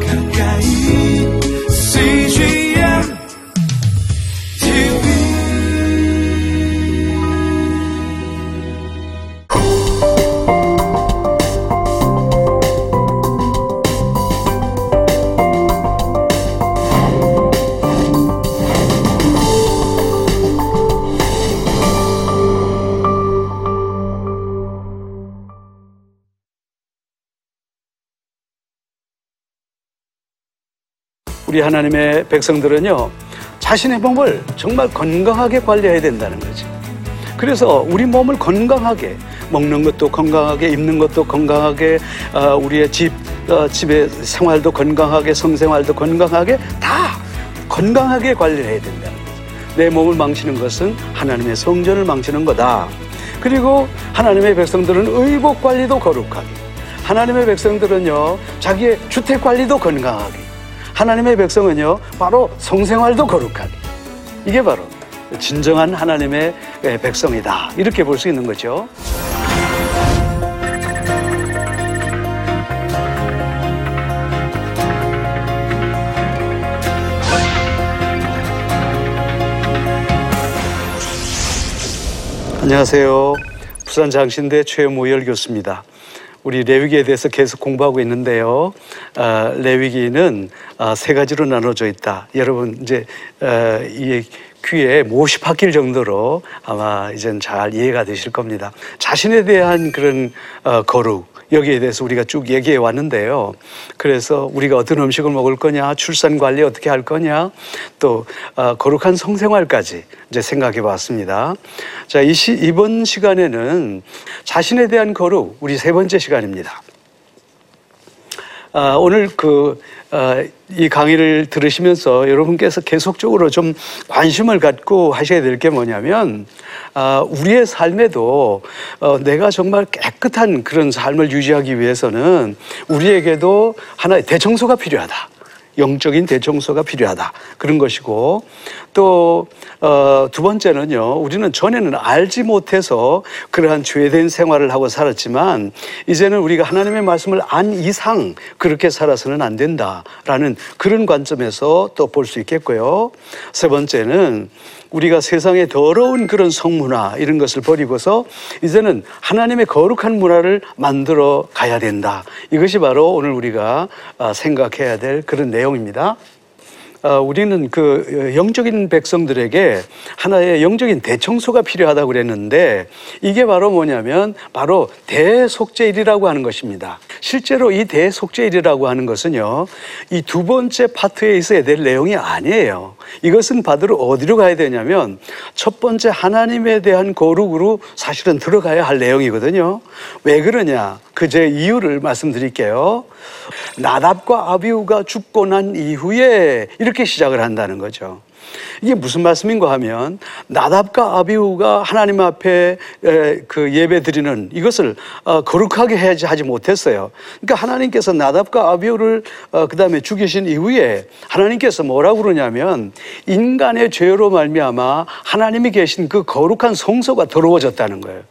가까 우리 하나님의 백성들은요, 자신의 몸을 정말 건강하게 관리해야 된다는 거지. 그래서 우리 몸을 건강하게 먹는 것도 건강하게 입는 것도 건강하게 어, 우리의 집 어, 집의 생활도 건강하게 성생활도 건강하게 다 건강하게 관리를 해야 된다는 거지. 내 몸을 망치는 것은 하나님의 성전을 망치는 거다. 그리고 하나님의 백성들은 의복 관리도 거룩하게 하나님의 백성들은요 자기의 주택 관리도 건강하게 하나님의 백성은요, 바로 성생활도 거룩하게. 이게 바로 진정한 하나님의 백성이다. 이렇게 볼 수 있는 거죠. 안녕하세요. 부산 장신대 최무열 교수입니다. 우리 레위기에 대해서 계속 공부하고 있는데요. 어, 레위기는 어, 세 가지로 나눠져 있다. 여러분 이제 어, 이 귀에 못이 박힐 정도로 아마 이젠 잘 이해가 되실 겁니다. 자신에 대한 그런 어, 거룩 여기에 대해서 우리가 쭉 얘기해 왔는데요. 그래서 우리가 어떤 음식을 먹을 거냐, 출산 관리 어떻게 할 거냐, 또 어, 거룩한 성생활까지 이제 생각해 봤습니다. 자, 이 시, 이번 시간에는 자신에 대한 거룩 우리 세 번째 시간입니다. 아, 오늘 그, 아, 이 강의를 들으시면서 여러분께서 계속적으로 좀 관심을 갖고 하셔야 될 게 뭐냐면, 아, 우리의 삶에도 어, 내가 정말 깨끗한 그런 삶을 유지하기 위해서는 우리에게도 하나의 대청소가 필요하다. 영적인 대청소가 필요하다. 그런 것이고, 또, 어, 두 번째는요, 우리는 전에는 알지 못해서 그러한 죄된 생활을 하고 살았지만, 이제는 우리가 하나님의 말씀을 안 이상 그렇게 살아서는 안 된다라는 그런 관점에서 또 볼 수 있겠고요. 세 번째는 우리가 세상의 더러운 그런 성문화 이런 것을 버리고서 이제는 하나님의 거룩한 문화를 만들어 가야 된다. 이것이 바로 오늘 우리가 아, 생각해야 될 그런 내용입니다. 어, 우리는 그 영적인 백성들에게 하나의 영적인 대청소가 필요하다고 그랬는데 이게 바로 뭐냐면 바로 대속죄일이라고 하는 것입니다. 실제로 이 대속죄일이라고 하는 것은요, 이 두 번째 파트에 있어야 될 내용이 아니에요. 이것은 받으러 어디로 가야 되냐면 첫 번째 하나님에 대한 거룩으로 사실은 들어가야 할 내용이거든요. 왜 그러냐? 그 제 이유를 말씀드릴게요. 나답과 아비우가 죽고 난 이후에 이렇게 시작을 한다는 거죠. 이게 무슨 말씀인가 하면 나답과 아비우가 하나님 앞에 그 예배 드리는 이것을 어, 거룩하게 해야지 하지 못했어요. 그러니까 하나님께서 나답과 아비우를 어, 그 다음에 죽이신 이후에 하나님께서 뭐라고 그러냐면 인간의 죄로 말미암아 하나님이 계신 그 거룩한 성소가 더러워졌다는 거예요.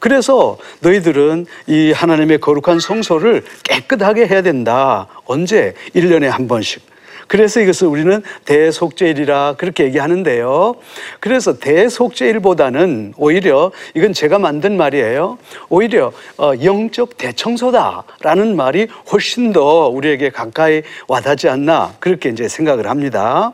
그래서 너희들은 이 하나님의 거룩한 성소를 깨끗하게 해야 된다. 언제? 1년에 한 번씩. 그래서 이것을 우리는 대속죄일이라 그렇게 얘기하는데요. 그래서 대속죄일보다는 오히려 이건 제가 만든 말이에요. 오히려 어, 영적 대청소다라는 말이 훨씬 더 우리에게 가까이 와닿지 않나 그렇게 이제 생각을 합니다.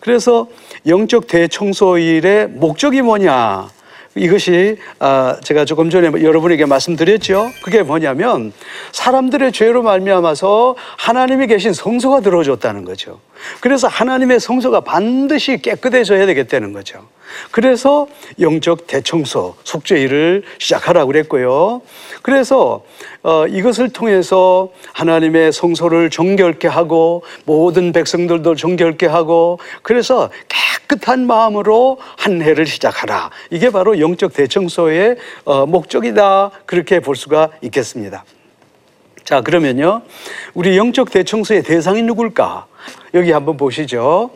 그래서 영적 대청소일의 목적이 뭐냐? 이것이 아, 제가 조금 전에 여러분에게 말씀드렸죠. 그게 뭐냐면 사람들의 죄로 말미암아서 하나님이 계신 성소가 들어줬다는 거죠. 그래서 하나님의 성소가 반드시 깨끗해져야 되겠다는 거죠. 그래서 영적 대청소, 속죄일을 시작하라고 그랬고요. 그래서 어, 이것을 통해서 하나님의 성소를 정결케 하고 모든 백성들도 정결케 하고 그래서 깨 끗한 마음으로 한 해를 시작하라. 이게 바로 영적 대청소의 어, 목적이다. 그렇게 볼 수가 있겠습니다. 자, 그러면요. 우리 영적 대청소의 대상이 누굴까? 여기 한번 보시죠.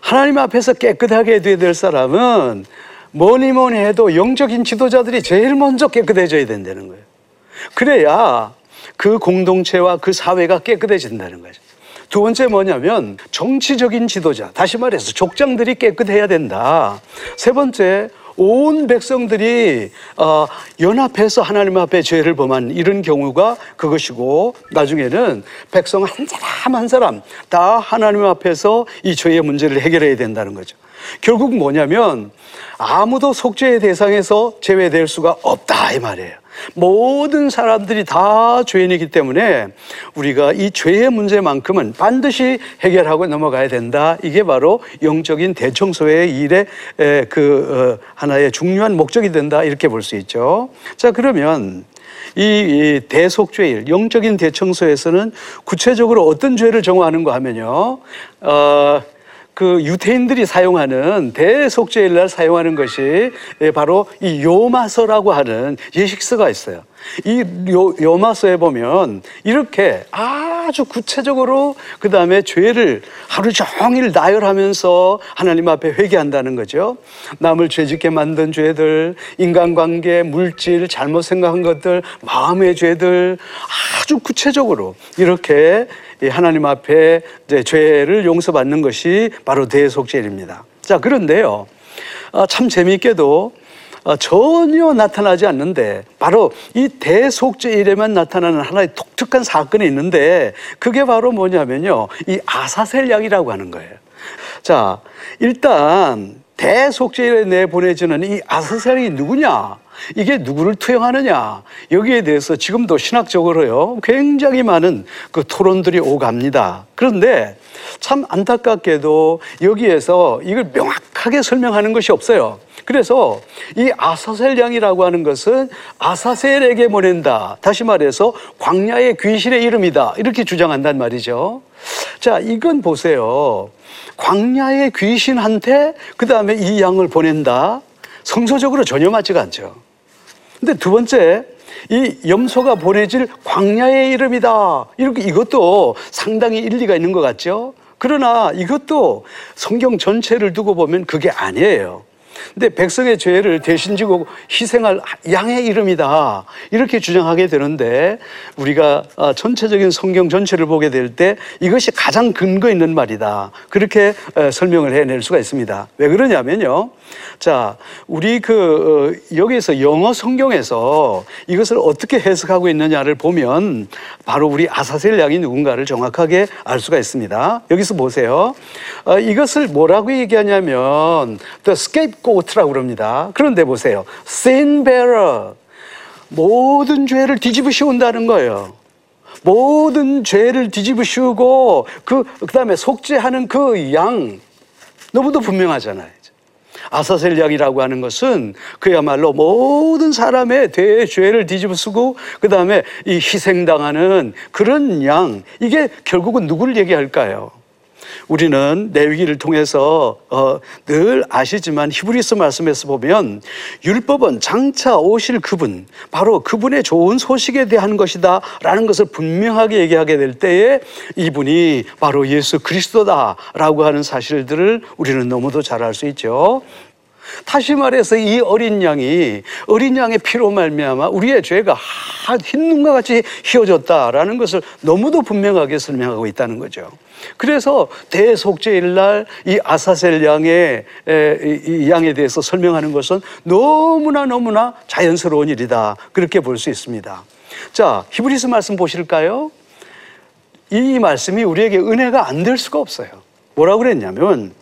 하나님 앞에서 깨끗하게 돼야 될 사람은 뭐니 뭐니 해도 영적인 지도자들이 제일 먼저 깨끗해져야 된다는 거예요. 그래야 그 공동체와 그 사회가 깨끗해진다는 거죠. 두 번째 뭐냐면 정치적인 지도자, 다시 말해서 족장들이 깨끗해야 된다. 세 번째 온 백성들이 어, 연합해서 하나님 앞에 죄를 범한 이런 경우가 그것이고 나중에는 백성 한 사람 한 사람 다 하나님 앞에서 이 죄의 문제를 해결해야 된다는 거죠. 결국 뭐냐면 아무도 속죄의 대상에서 제외될 수가 없다 이 말이에요. 모든 사람들이 다 죄인이기 때문에 우리가 이 죄의 문제만큼은 반드시 해결하고 넘어가야 된다. 이게 바로 영적인 대청소의 일의 에, 그 어, 하나의 중요한 목적이 된다. 이렇게 볼 수 있죠. 자 그러면 이, 이 대속죄일, 영적인 대청소에서는 구체적으로 어떤 죄를 정화하는가 하면요. 어, 그 유태인들이 사용하는 대속죄일 날 사용하는 것이 예, 바로 이 요마서라고 하는 예식서가 있어요. 이 요, 요마서에 보면 이렇게 아 주 구체적으로 그 다음에 죄를 하루 종일 나열하면서 하나님 앞에 회개한다는 거죠. 남을 죄짓게 만든 죄들, 인간관계, 물질, 잘못 생각한 것들, 마음의 죄들 아주 구체적으로 이렇게 이 하나님 앞에 죄를 용서받는 것이 바로 대속죄입니다. 자, 그런데요. 아, 참 재미있게도 어, 전혀 나타나지 않는데 바로 이 대속죄일에만 나타나는 하나의 독특한 사건이 있는데 그게 바로 뭐냐면요. 이 아사셀 양이라고 하는 거예요. 자, 일단 대속죄일에 내보내지는 이 아사셀이 누구냐? 이게 누구를 투영하느냐? 여기에 대해서 지금도 신학적으로요. 굉장히 많은 그 토론들이 오갑니다. 그런데 참 안타깝게도 여기에서 이걸 명확하게 설명하는 것이 없어요. 그래서 이 아사셀 양이라고 하는 것은 아사셀에게 보낸다. 다시 말해서 광야의 귀신의 이름이다. 이렇게 주장한단 말이죠. 자, 이건 보세요. 광야의 귀신한테 그 다음에 이 양을 보낸다. 성서적으로 전혀 맞지가 않죠. 근데 두 번째, 이 염소가 보내질 광야의 이름이다. 이렇게 이것도 상당히 일리가 있는 것 같죠? 그러나 이것도 성경 전체를 두고 보면 그게 아니에요. 근데 백성의 죄를 대신 지고 희생할 양의 이름이다. 이렇게 주장하게 되는데 우리가 어, 전체적인 성경 전체를 보게 될 때 이것이 가장 근거 있는 말이다. 그렇게 어, 설명을 해낼 수가 있습니다. 왜 그러냐면요. 자, 우리 그 어, 여기에서 영어 성경에서 이것을 어떻게 해석하고 있느냐를 보면 바로 우리 아사셀 양이 누군가를 정확하게 알 수가 있습니다. 여기서 보세요. 이것을 뭐라고 얘기하냐면 the scapegoat라고 그럽니다. 그런데 보세요. sin bearer 모든 죄를 뒤집어 씌운다는 거예요. 모든 죄를 뒤집어 씌우고 그 그다음에 속죄하는 그 양 너무도 분명하잖아요. 아사셀 양이라고 하는 것은 그야말로 모든 사람의 대죄를 뒤집어 쓰고 그 다음에 이 희생당하는 그런 양 이게 결국은 누구를 얘기할까요? 우리는 내위기를 통해서 어, 늘 아시지만 히브리서 말씀에서 보면 율법은 장차 오실 그분 바로 그분의 좋은 소식에 대한 것이다라는 것을 분명하게 얘기하게 될 때에 이분이 바로 예수 그리스도다라고 하는 사실들을 우리는 너무도 잘 알 수 있죠. 다시 말해서 이 어린 양이 어린 양의 피로 말미암아 우리의 죄가 흰 눈과 같이 휘어졌다라는 것을 너무도 분명하게 설명하고 있다는 거죠. 그래서 대속죄일 날 이 아사셀 양의 이 양에 대해서 설명하는 것은 너무나 너무나 자연스러운 일이다. 그렇게 볼 수 있습니다. 자, 히브리서 말씀 보실까요? 이 말씀이 우리에게 은혜가 안 될 수가 없어요. 뭐라고 그랬냐면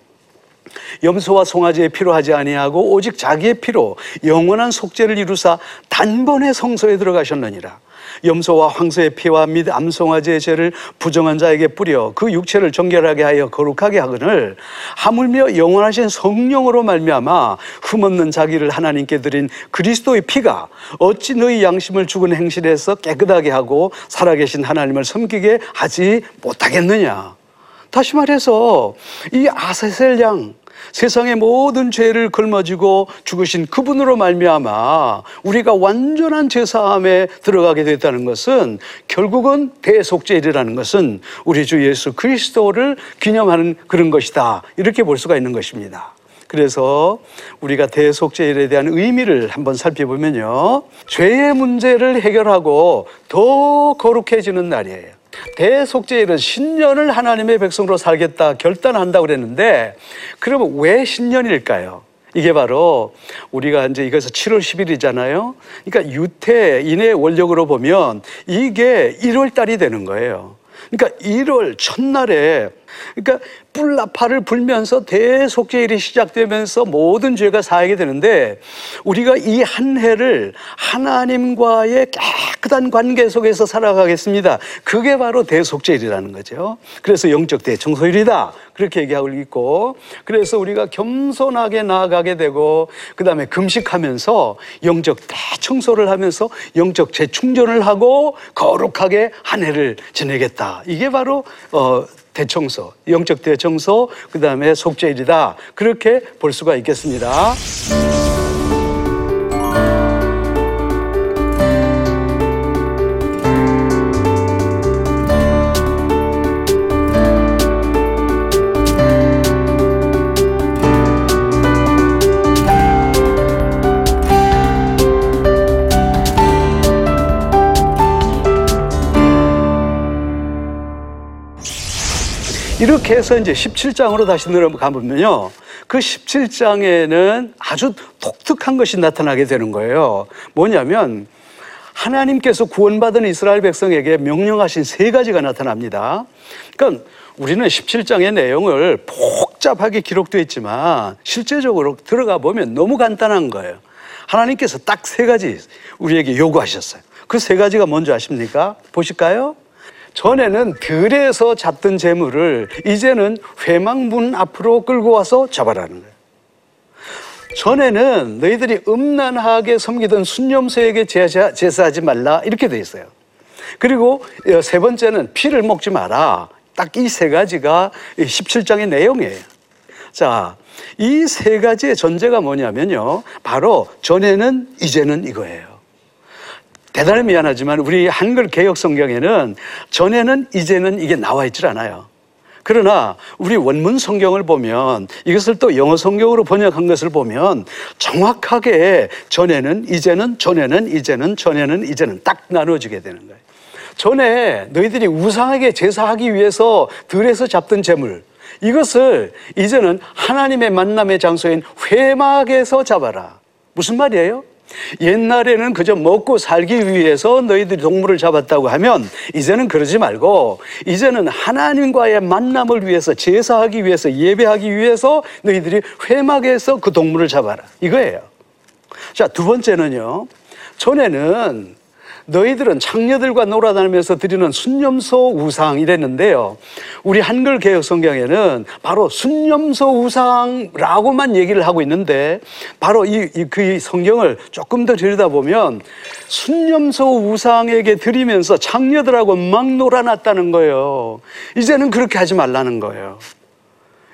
염소와 송아지의 피로 하지 아니하고 오직 자기의 피로 영원한 속죄를 이루사 단번에 성소에 들어가셨느니라. 염소와 황소의 피와 및 암송아지의 죄를 부정한 자에게 뿌려 그 육체를 정결하게 하여 거룩하게 하거늘 하물며 영원하신 성령으로 말미암아 흠없는 자기를 하나님께 드린 그리스도의 피가 어찌 너희 양심을 죽은 행실에서 깨끗하게 하고 살아계신 하나님을 섬기게 하지 못하겠느냐. 다시 말해서 이 아사셀 양 세상의 모든 죄를 걸머지고 죽으신 그분으로 말미암아 우리가 완전한 죄사함에 들어가게 됐다는 것은 결국은 대속죄일이라는 것은 우리 주 예수 그리스도를 기념하는 그런 것이다 이렇게 볼 수가 있는 것입니다. 그래서 우리가 대속죄일에 대한 의미를 한번 살펴보면요. 죄의 문제를 해결하고 더 거룩해지는 날이에요. 대속죄일은 신년을 하나님의 백성으로 살겠다 결단한다고 그랬는데 그러면 왜 신년일까요? 이게 바로 우리가 이제 이것서 7월 10일이잖아요. 그러니까 유태인의 원력으로 보면 이게 1월 달이 되는 거예요. 그러니까 1월 첫날에 그러니까 뿔나파를 불면서 대속죄일이 시작되면서 모든 죄가 사하게 되는데 우리가 이 한 해를 하나님과의 깨끗한 관계 속에서 살아가겠습니다. 그게 바로 대속죄일이라는 거죠. 그래서 영적 대청소일이다. 그렇게 얘기하고 있고 그래서 우리가 겸손하게 나아가게 되고 그다음에 금식하면서 영적 대청소를 하면서 영적 재충전을 하고 거룩하게 한 해를 지내겠다. 이게 바로 어 대청소, 영적 대청소, 그 다음에 속죄일이다. 그렇게 볼 수가 있겠습니다. 이렇게 해서 이제 17장으로 다시 내려가 보면요. 그 17장에는 아주 독특한 것이 나타나게 되는 거예요. 뭐냐면 하나님께서 구원받은 이스라엘 백성에게 명령하신 세 가지가 나타납니다. 그러니까 우리는 17장의 내용을 복잡하게 기록되어 있지만 실제적으로 들어가 보면 너무 간단한 거예요. 하나님께서 딱 세 가지 우리에게 요구하셨어요. 그 세 가지가 뭔지 아십니까? 보실까요? 전에는 들에서 잡던 재물을 이제는 회망문 앞으로 끌고 와서 잡아라는 거예요. 전에는 너희들이 음란하게 섬기던 순념소에게 제사, 제사하지 말라 이렇게 돼 있어요. 그리고 세 번째는 피를 먹지 마라. 딱 이 세 가지가 17장의 내용이에요. 자, 이 세 가지의 전제가 뭐냐면요. 바로 전에는 이제는 이거예요. 대단히 미안하지만 우리 한글 개혁 성경에는 전에는 이제는 이게 나와 있질 않아요. 그러나 우리 원문 성경을 보면 이것을 또 영어 성경으로 번역한 것을 보면 정확하게 전에는 이제는 전에는 이제는 전에는 이제는 딱 나눠지게 되는 거예요. 전에 너희들이 우상에게 제사하기 위해서 들에서 잡던 재물 이것을 이제는 하나님의 만남의 장소인 회막에서 잡아라. 무슨 말이에요? 옛날에는 그저 먹고 살기 위해서 너희들이 동물을 잡았다고 하면 이제는 그러지 말고 이제는 하나님과의 만남을 위해서 제사하기 위해서 예배하기 위해서 너희들이 회막에서 그 동물을 잡아라. 이거예요. 자, 두 번째는요. 전에는 너희들은 창녀들과 놀아다니면서 드리는 순념소 우상 이랬는데요. 우리 한글 개혁 성경에는 바로 순념소 우상라고만 얘기를 하고 있는데 바로 이그 성경을 조금 더 들여다보면 순념소 우상에게 드리면서 창녀들하고 막 놀아놨다는 거예요. 이제는 그렇게 하지 말라는 거예요.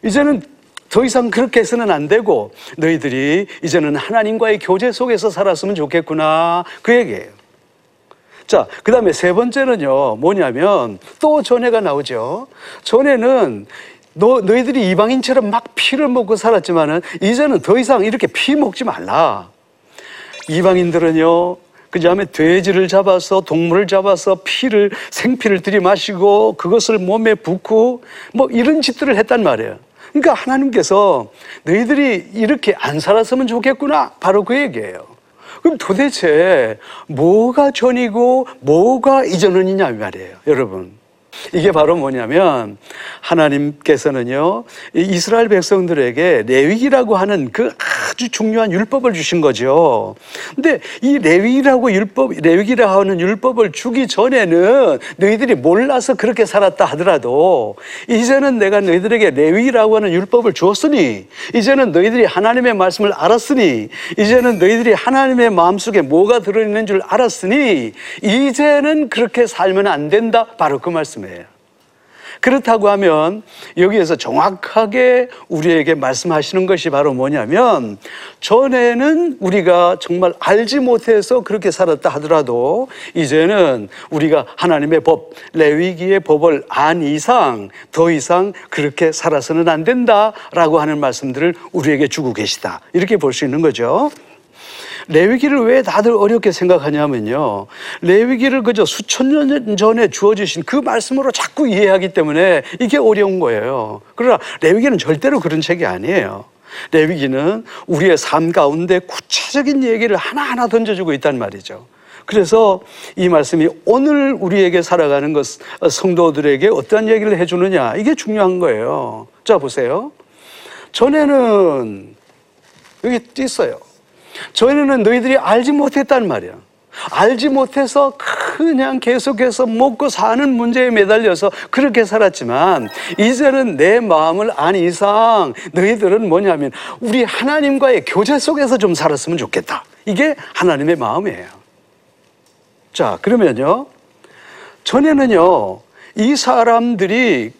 이제는 더 이상 그렇게 해서는 안 되고 너희들이 이제는 하나님과의 교제 속에서 살았으면 좋겠구나 그 얘기예요. 자, 그 다음에 세 번째는요, 뭐냐면 또 전해가 나오죠. 전에는 너, 너희들이 이방인처럼 막 피를 먹고 살았지만은 이제는 더 이상 이렇게 피 먹지 말라. 이방인들은요, 그 다음에 돼지를 잡아서 동물을 잡아서 피를, 생피를 들이마시고 그것을 몸에 붓고 뭐 이런 짓들을 했단 말이에요. 그러니까 하나님께서 너희들이 이렇게 안 살았으면 좋겠구나. 바로 그 얘기예요. 그럼 도대체 뭐가 전이고 뭐가 이전은이냐 말이에요, 여러분. 이게 바로 뭐냐면 하나님께서는요 이스라엘 백성들에게 레위기라고 하는 그 아주 중요한 율법을 주신 거죠. 근데 이 레위라고 율법 레위기라 하는 율법을 주기 전에는 너희들이 몰라서 그렇게 살았다 하더라도 이제는 내가 너희들에게 레위라고 하는 율법을 주었으니 이제는 너희들이 하나님의 말씀을 알았으니 이제는 너희들이 하나님의 마음속에 뭐가 들어 있는 줄 알았으니 이제는 그렇게 살면 안 된다. 바로 그 말씀 이에요. 그렇다고 하면 여기에서 정확하게 우리에게 말씀하시는 것이 바로 뭐냐면 전에는 우리가 정말 알지 못해서 그렇게 살았다 하더라도 이제는 우리가 하나님의 법, 레위기의 법을 안 이상 더 이상 그렇게 살아서는 안 된다라고 하는 말씀들을 우리에게 주고 계시다. 이렇게 볼 수 있는 거죠. 레위기를 왜 다들 어렵게 생각하냐면요. 레위기를 그저 수천 년 전에 주어주신 그 말씀으로 자꾸 이해하기 때문에 이게 어려운 거예요. 그러나 레위기는 절대로 그런 책이 아니에요. 레위기는 우리의 삶 가운데 구체적인 얘기를 하나하나 던져주고 있단 말이죠. 그래서 이 말씀이 오늘 우리에게 살아가는 것, 성도들에게 어떠한 얘기를 해주느냐, 이게 중요한 거예요. 자, 보세요. 전에는 여기 있어요. 전에는 너희들이 알지 못했단 말이야. 알지 못해서 그냥 계속해서 먹고 사는 문제에 매달려서 그렇게 살았지만 이제는 내 마음을 안 이상 너희들은 뭐냐면 우리 하나님과의 교제 속에서 좀 살았으면 좋겠다. 이게 하나님의 마음이에요. 자, 그러면요. 전에는요, 이 사람들이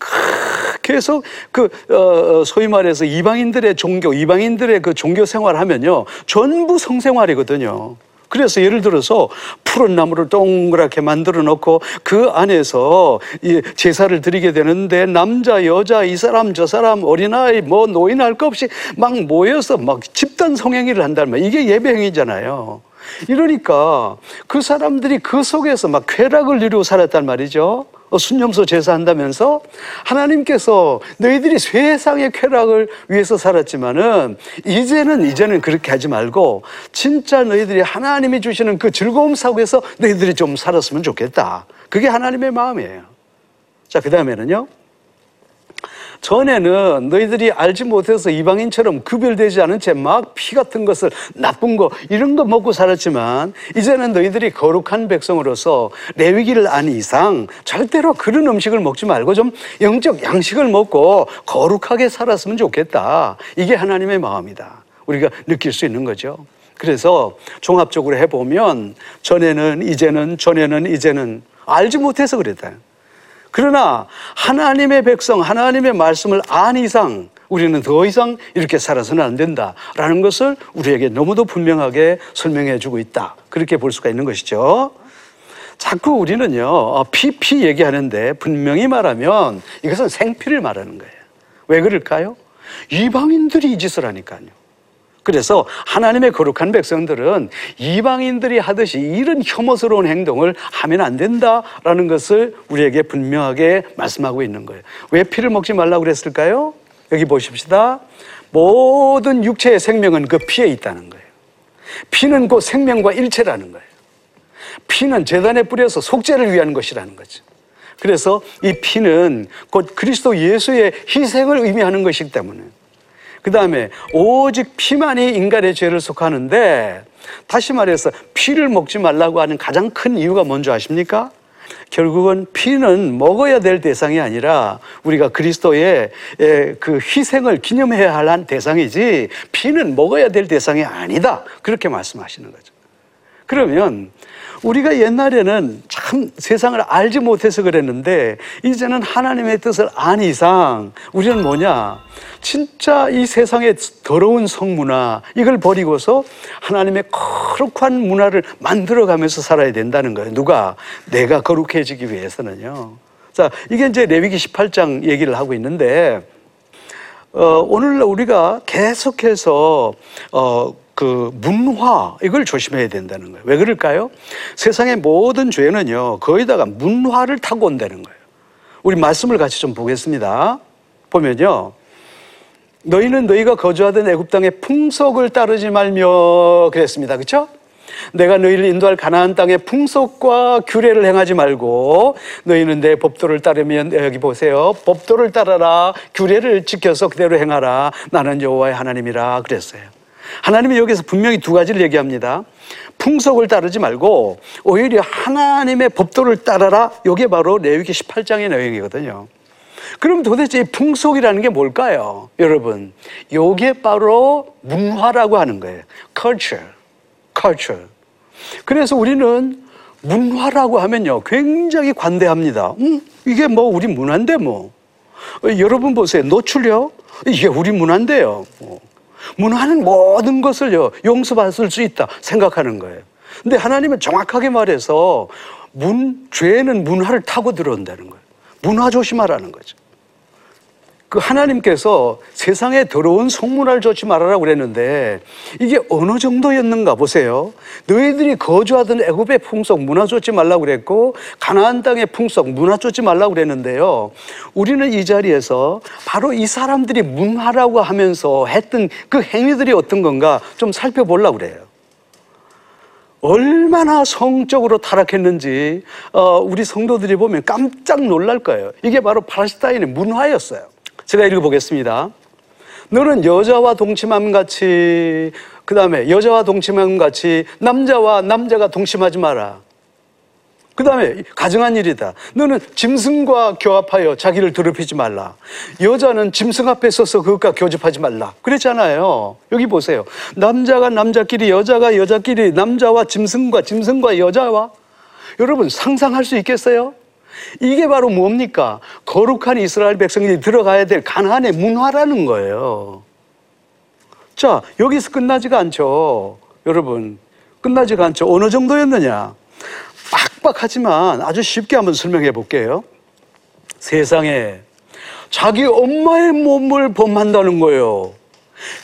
계속 그, 어, 소위 말해서 이방인들의 종교, 이방인들의 그 종교 생활 하면요, 전부 성생활이거든요. 그래서 예를 들어서 푸른 나무를 동그랗게 만들어 놓고 그 안에서 이 제사를 드리게 되는데 남자, 여자, 이 사람, 저 사람, 어린아이, 뭐 노인 할 것 없이 막 모여서 막 집단 성행위를 한다는 말. 이게 예배행위잖아요. 이러니까 그 사람들이 그 속에서 막 쾌락을 이루고 살았단 말이죠. 어, 순념소 제사한다면서 하나님께서 너희들이 세상의 쾌락을 위해서 살았지만은 이제는 이제는 그렇게 하지 말고 진짜 너희들이 하나님이 주시는 그 즐거움 속에서 너희들이 좀 살았으면 좋겠다. 그게 하나님의 마음이에요. 자, 그 다음에는요. 전에는 너희들이 알지 못해서 이방인처럼 구별되지 않은 채 막 피 같은 것을 나쁜 거 이런 거 먹고 살았지만 이제는 너희들이 거룩한 백성으로서 레위기를 안 이상 절대로 그런 음식을 먹지 말고 좀 영적 양식을 먹고 거룩하게 살았으면 좋겠다. 이게 하나님의 마음이다. 우리가 느낄 수 있는 거죠. 그래서 종합적으로 해보면 전에는 이제는 전에는 이제는 알지 못해서 그랬다. 그러나 하나님의 백성, 하나님의 말씀을 안 이상 우리는 더 이상 이렇게 살아서는 안 된다라는 것을 우리에게 너무도 분명하게 설명해 주고 있다. 그렇게 볼 수가 있는 것이죠. 자꾸 우리는요, 어, 피, 피 얘기하는데 분명히 말하면 이것은 생피를 말하는 거예요. 왜 그럴까요? 이방인들이 이 짓을 하니까요. 그래서 하나님의 거룩한 백성들은 이방인들이 하듯이 이런 혐오스러운 행동을 하면 안 된다라는 것을 우리에게 분명하게 말씀하고 있는 거예요. 왜 피를 먹지 말라고 그랬을까요? 여기 보십시다. 모든 육체의 생명은 그 피에 있다는 거예요. 피는 곧 생명과 일체라는 거예요. 피는 재단에 뿌려서 속죄를 위한 것이라는 거죠. 그래서 이 피는 곧 그리스도 예수의 희생을 의미하는 것이기 때문에 그 다음에 오직 피만이 인간의 죄를 속하는데 다시 말해서 피를 먹지 말라고 하는 가장 큰 이유가 뭔지 아십니까? 결국은 피는 먹어야 될 대상이 아니라 우리가 그리스도의 그 희생을 기념해야 할한 대상이지 피는 먹어야 될 대상이 아니다. 그렇게 말씀하시는 거죠. 그러면 우리가 옛날에는 참 세상을 알지 못해서 그랬는데 이제는 하나님의 뜻을 안 이상 우리는 뭐냐 진짜 이 세상의 더러운 성문화 이걸 버리고서 하나님의 거룩한 문화를 만들어가면서 살아야 된다는 거예요. 누가 내가 거룩해지기 위해서는요. 자 이게 이제 레위기 18장 얘기를 하고 있는데 어, 오늘 우리가 계속해서 어, 그 문화 이걸 조심해야 된다는 거예요. 왜 그럴까요? 세상의 모든 죄는요 거의 다가 문화를 타고 온다는 거예요. 우리 말씀을 같이 좀 보겠습니다. 보면요. 너희는 너희가 거주하던 애굽 땅의 풍속을 따르지 말며 그랬습니다. 그렇죠? 내가 너희를 인도할 가나안 땅의 풍속과 규례를 행하지 말고 너희는 내 법도를 따르면 여기 보세요. 법도를 따라라. 규례를 지켜서 그대로 행하라. 나는 여호와의 하나님이라 그랬어요. 하나님이 여기서 분명히 두 가지를 얘기합니다. 풍속을 따르지 말고 오히려 하나님의 법도를 따라라. 이게 바로 레위기 18장의 내용이거든요. 그럼 도대체 이 풍속이라는 게 뭘까요? 여러분, 이게 바로 문화라고 하는 거예요. culture, culture. 그래서 우리는 문화라고 하면요, 굉장히 관대합니다. 음, 이게 뭐 우리 문화인데 뭐. 어, 여러분 보세요. 노출요? 이게 우리 문화인데요. 뭐. 문화는 모든 것을요, 용서받을 수 있다 생각하는 거예요. 근데 하나님은 정확하게 말해서 문, 죄는 문화를 타고 들어온다는 거예요. 문화 조심하라는 거죠. 그 하나님께서 세상에 더러운 성문화를 줬지 말아라고 그랬는데 이게 어느 정도였는가 보세요. 너희들이 거주하던 애굽의 풍속 문화 줬지 말라고 그랬고 가나안 땅의 풍속 문화 줬지 말라고 그랬는데요. 우리는 이 자리에서 바로 이 사람들이 문화라고 하면서 했던 그 행위들이 어떤 건가 좀 살펴보려고 그래요. 얼마나 성적으로 타락했는지 어, 우리 성도들이 보면 깜짝 놀랄 거예요. 이게 바로 팔레스타인의 문화였어요. 제가 읽어보겠습니다. 너는 여자와 동침함 같이 그 다음에 여자와 동침함 같이 남자와 남자가 동침하지 마라. 그 다음에 가정한 일이다. 너는 짐승과 교합하여 자기를 더럽히지 말라. 여자는 짐승 앞에 서서 그것과 교접하지 말라. 그랬잖아요. 여기 보세요. 남자가 남자끼리, 여자가 여자끼리, 남자와 짐승과 짐승과 여자와 여러분 상상할 수 있겠어요? 이게 바로 뭡니까? 거룩한 이스라엘 백성들이 들어가야 될 가나안의 문화라는 거예요. 자, 여기서 끝나지가 않죠. 여러분, 끝나지가 않죠. 어느 정도였느냐? 빡빡하지만 아주 쉽게 한번 설명해 볼게요. 세상에 자기 엄마의 몸을 범한다는 거예요.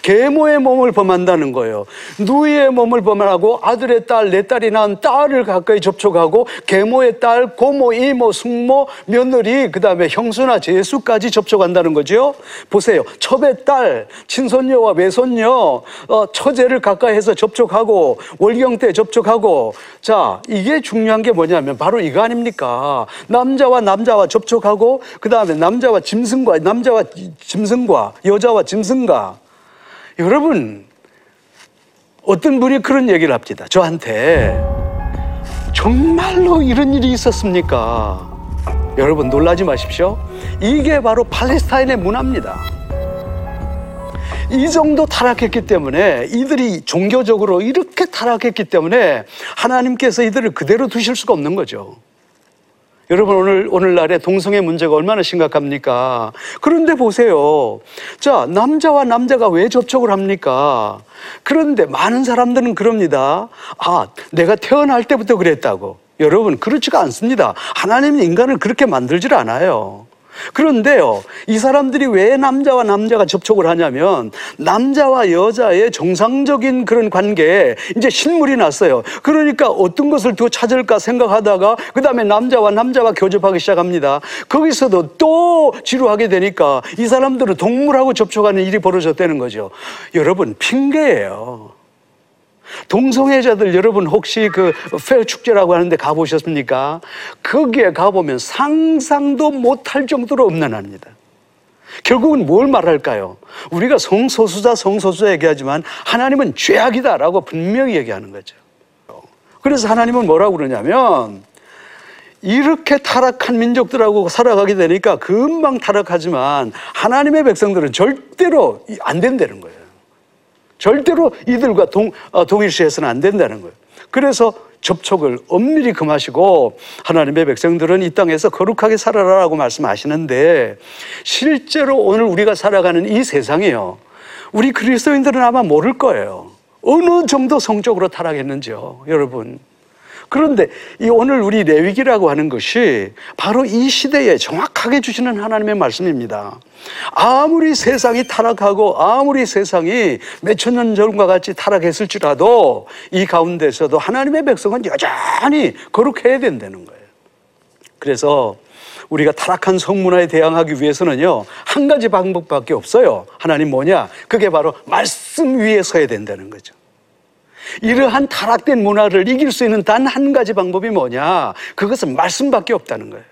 계모의 몸을 범한다는 거예요. 누이의 몸을 범하고 아들의 딸, 내 딸이 낳은 딸을 가까이 접촉하고 계모의 딸, 고모, 이모, 숙모, 며느리, 그 다음에 형수나 제수까지 접촉한다는 거죠. 보세요. 첩의 딸, 친손녀와 외손녀, 어, 처제를 가까이 해서 접촉하고 월경 때 접촉하고 자, 이게 중요한 게 뭐냐면 바로 이거 아닙니까? 남자와 남자와 접촉하고 그 다음에 남자와 짐승과 남자와 짐승과 여자와 짐승과 여러분, 어떤 분이 그런 얘기를 합니다. 저한테. 정말로 이런 일이 있었습니까? 여러분, 놀라지 마십시오. 이게 바로 팔레스타인의 문화입니다. 이 정도 타락했기 때문에 이들이 종교적으로 이렇게 타락했기 때문에 하나님께서 이들을 그대로 두실 수가 없는 거죠. 여러분 오늘 오늘날의 동성애 문제가 얼마나 심각합니까? 그런데 보세요. 자, 남자와 남자가 왜 접촉을 합니까? 그런데 많은 사람들은 그럽니다. 아, 내가 태어날 때부터 그랬다고. 여러분, 그렇지가 않습니다. 하나님은 인간을 그렇게 만들질 않아요. 그런데요, 이 사람들이 왜 남자와 남자가 접촉을 하냐면, 남자와 여자의 정상적인 그런 관계에 이제 실물이 났어요. 그러니까 어떤 것을 더 찾을까 생각하다가, 그 다음에 남자와 남자가 교접하기 시작합니다. 거기서도 또 지루하게 되니까 이 사람들은 동물하고 접촉하는 일이 벌어졌다는 거죠. 여러분, 핑계예요. 동성애자들 여러분 혹시 그 페어 축제라고 하는데 가보셨습니까? 거기에 가보면 상상도 못할 정도로 엄난합니다. 결국은 뭘 말할까요? 우리가 성소수자, 성소수자 얘기하지만 하나님은 죄악이다라고 분명히 얘기하는 거죠. 그래서 하나님은 뭐라고 그러냐면 이렇게 타락한 민족들하고 살아가게 되니까 금방 타락하지만 하나님의 백성들은 절대로 안 된다는 거예요. 절대로 이들과 동, 어, 동일시해서는 안 된다는 거예요. 그래서 접촉을 엄밀히 금하시고 하나님의 백성들은 이 땅에서 거룩하게 살아라라고 말씀하시는데 실제로 오늘 우리가 살아가는 이 세상이요. 우리 그리스도인들은 아마 모를 거예요. 어느 정도 성적으로 타락했는지요, 여러분. 그런데 이 오늘 우리 레위기라고 하는 것이 바로 이 시대에 정확하게 주시는 하나님의 말씀입니다. 아무리 세상이 타락하고 아무리 세상이 몇천 년 전과 같이 타락했을지라도 이 가운데서도 하나님의 백성은 여전히 거룩해야 된다는 거예요. 그래서 우리가 타락한 성문화에 대항하기 위해서는요, 한 가지 방법밖에 없어요. 하나님 뭐냐? 그게 바로 말씀 위에 서야 된다는 거죠. 이러한 타락된 문화를 이길 수 있는 단 한 가지 방법이 뭐냐? 그것은 말씀밖에 없다는 거예요.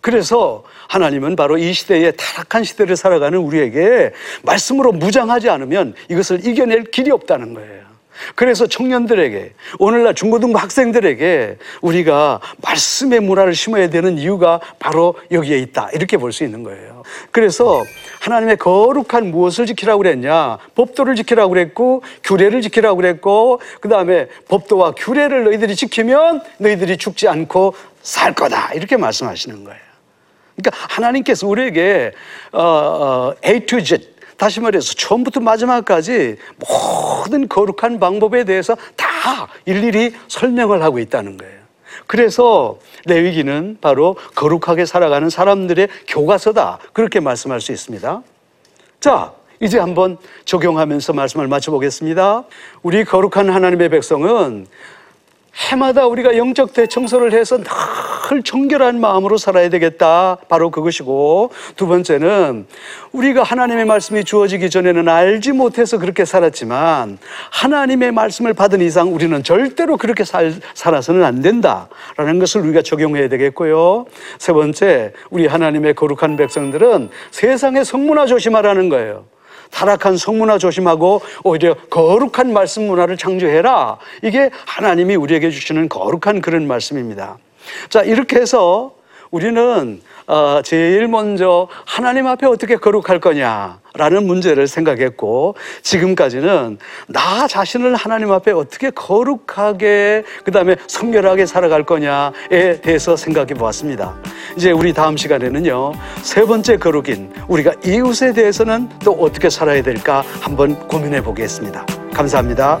그래서 하나님은 바로 이 시대에 타락한 시대를 살아가는 우리에게 말씀으로 무장하지 않으면 이것을 이겨낼 길이 없다는 거예요. 그래서 청년들에게 오늘날 중고등부 학생들에게 우리가 말씀의 문화를 심어야 되는 이유가 바로 여기에 있다 이렇게 볼 수 있는 거예요. 그래서 하나님의 거룩한 무엇을 지키라고 그랬냐? 법도를 지키라고 그랬고 규례를 지키라고 그랬고 그 다음에 법도와 규례를 너희들이 지키면 너희들이 죽지 않고 살 거다 이렇게 말씀하시는 거예요. 그러니까 하나님께서 우리에게 어, 어, A to Z 다시 말해서 처음부터 마지막까지 모든 거룩한 방법에 대해서 다 일일이 설명을 하고 있다는 거예요. 그래서 레위기는 바로 거룩하게 살아가는 사람들의 교과서다. 그렇게 말씀할 수 있습니다. 자, 이제 한번 적용하면서 말씀을 마쳐보겠습니다. 우리 거룩한 하나님의 백성은 해마다 우리가 영적 대청소를 해서 늘 정결한 마음으로 살아야 되겠다. 바로 그것이고 두 번째는 우리가 하나님의 말씀이 주어지기 전에는 알지 못해서 그렇게 살았지만 하나님의 말씀을 받은 이상 우리는 절대로 그렇게 살, 살아서는 안 된다라는 것을 우리가 적용해야 되겠고요. 세 번째, 우리 하나님의 거룩한 백성들은 세상의 성문화 조심하라는 거예요. 타락한 성문화 조심하고 오히려 거룩한 말씀 문화를 창조해라. 이게 하나님이 우리에게 주시는 거룩한 그런 말씀입니다. 자, 이렇게 해서 우리는 어, 제일 먼저 하나님 앞에 어떻게 거룩할 거냐라는 문제를 생각했고 지금까지는 나 자신을 하나님 앞에 어떻게 거룩하게 그다음에 성결하게 살아갈 거냐에 대해서 생각해 보았습니다. 이제 우리 다음 시간에는요 세 번째 거룩인 우리가 이웃에 대해서는 또 어떻게 살아야 될까 한번 고민해 보겠습니다. 감사합니다.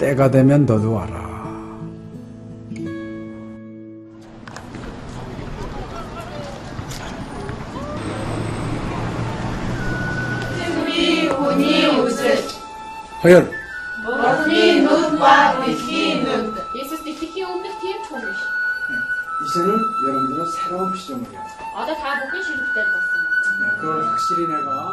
때가 되면 너도 와라. 허연 이제는 여러분들은 새로운 시점이야 아다 먹기 싫을 때 봤어 그걸 확실히 내가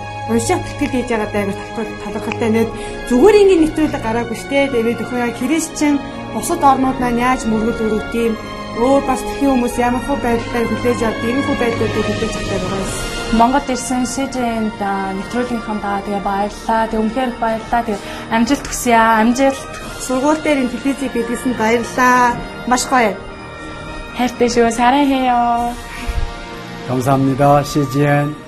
унших тэтгэл хийж байгаа даа талархалтай нэг зүгээр ингээд нэвтрүүлэг гараагүй штэ тэгээд өхөө яа христчин бусад орнууд маань яаж мөргөл өрөвт юм өөр бас тхэн хүмүүс ямар хөө байдлаар хүлээж авдаг ийм хөө байдлуудыг хүлээж авдаг байгаа юм. Монгол ирсэн СЖН-д нэвтрүүлгийнхаа даа тэгээ баярлаа. Тэг үнхээр их баярлаа. Тэг амжилт хүсье аа. Амжилт. Сургууль дээр ин телевизийг бидлсэн баярлаа. Маш гоё. хайртай шүү. 사랑해요. 감사합니다. CGN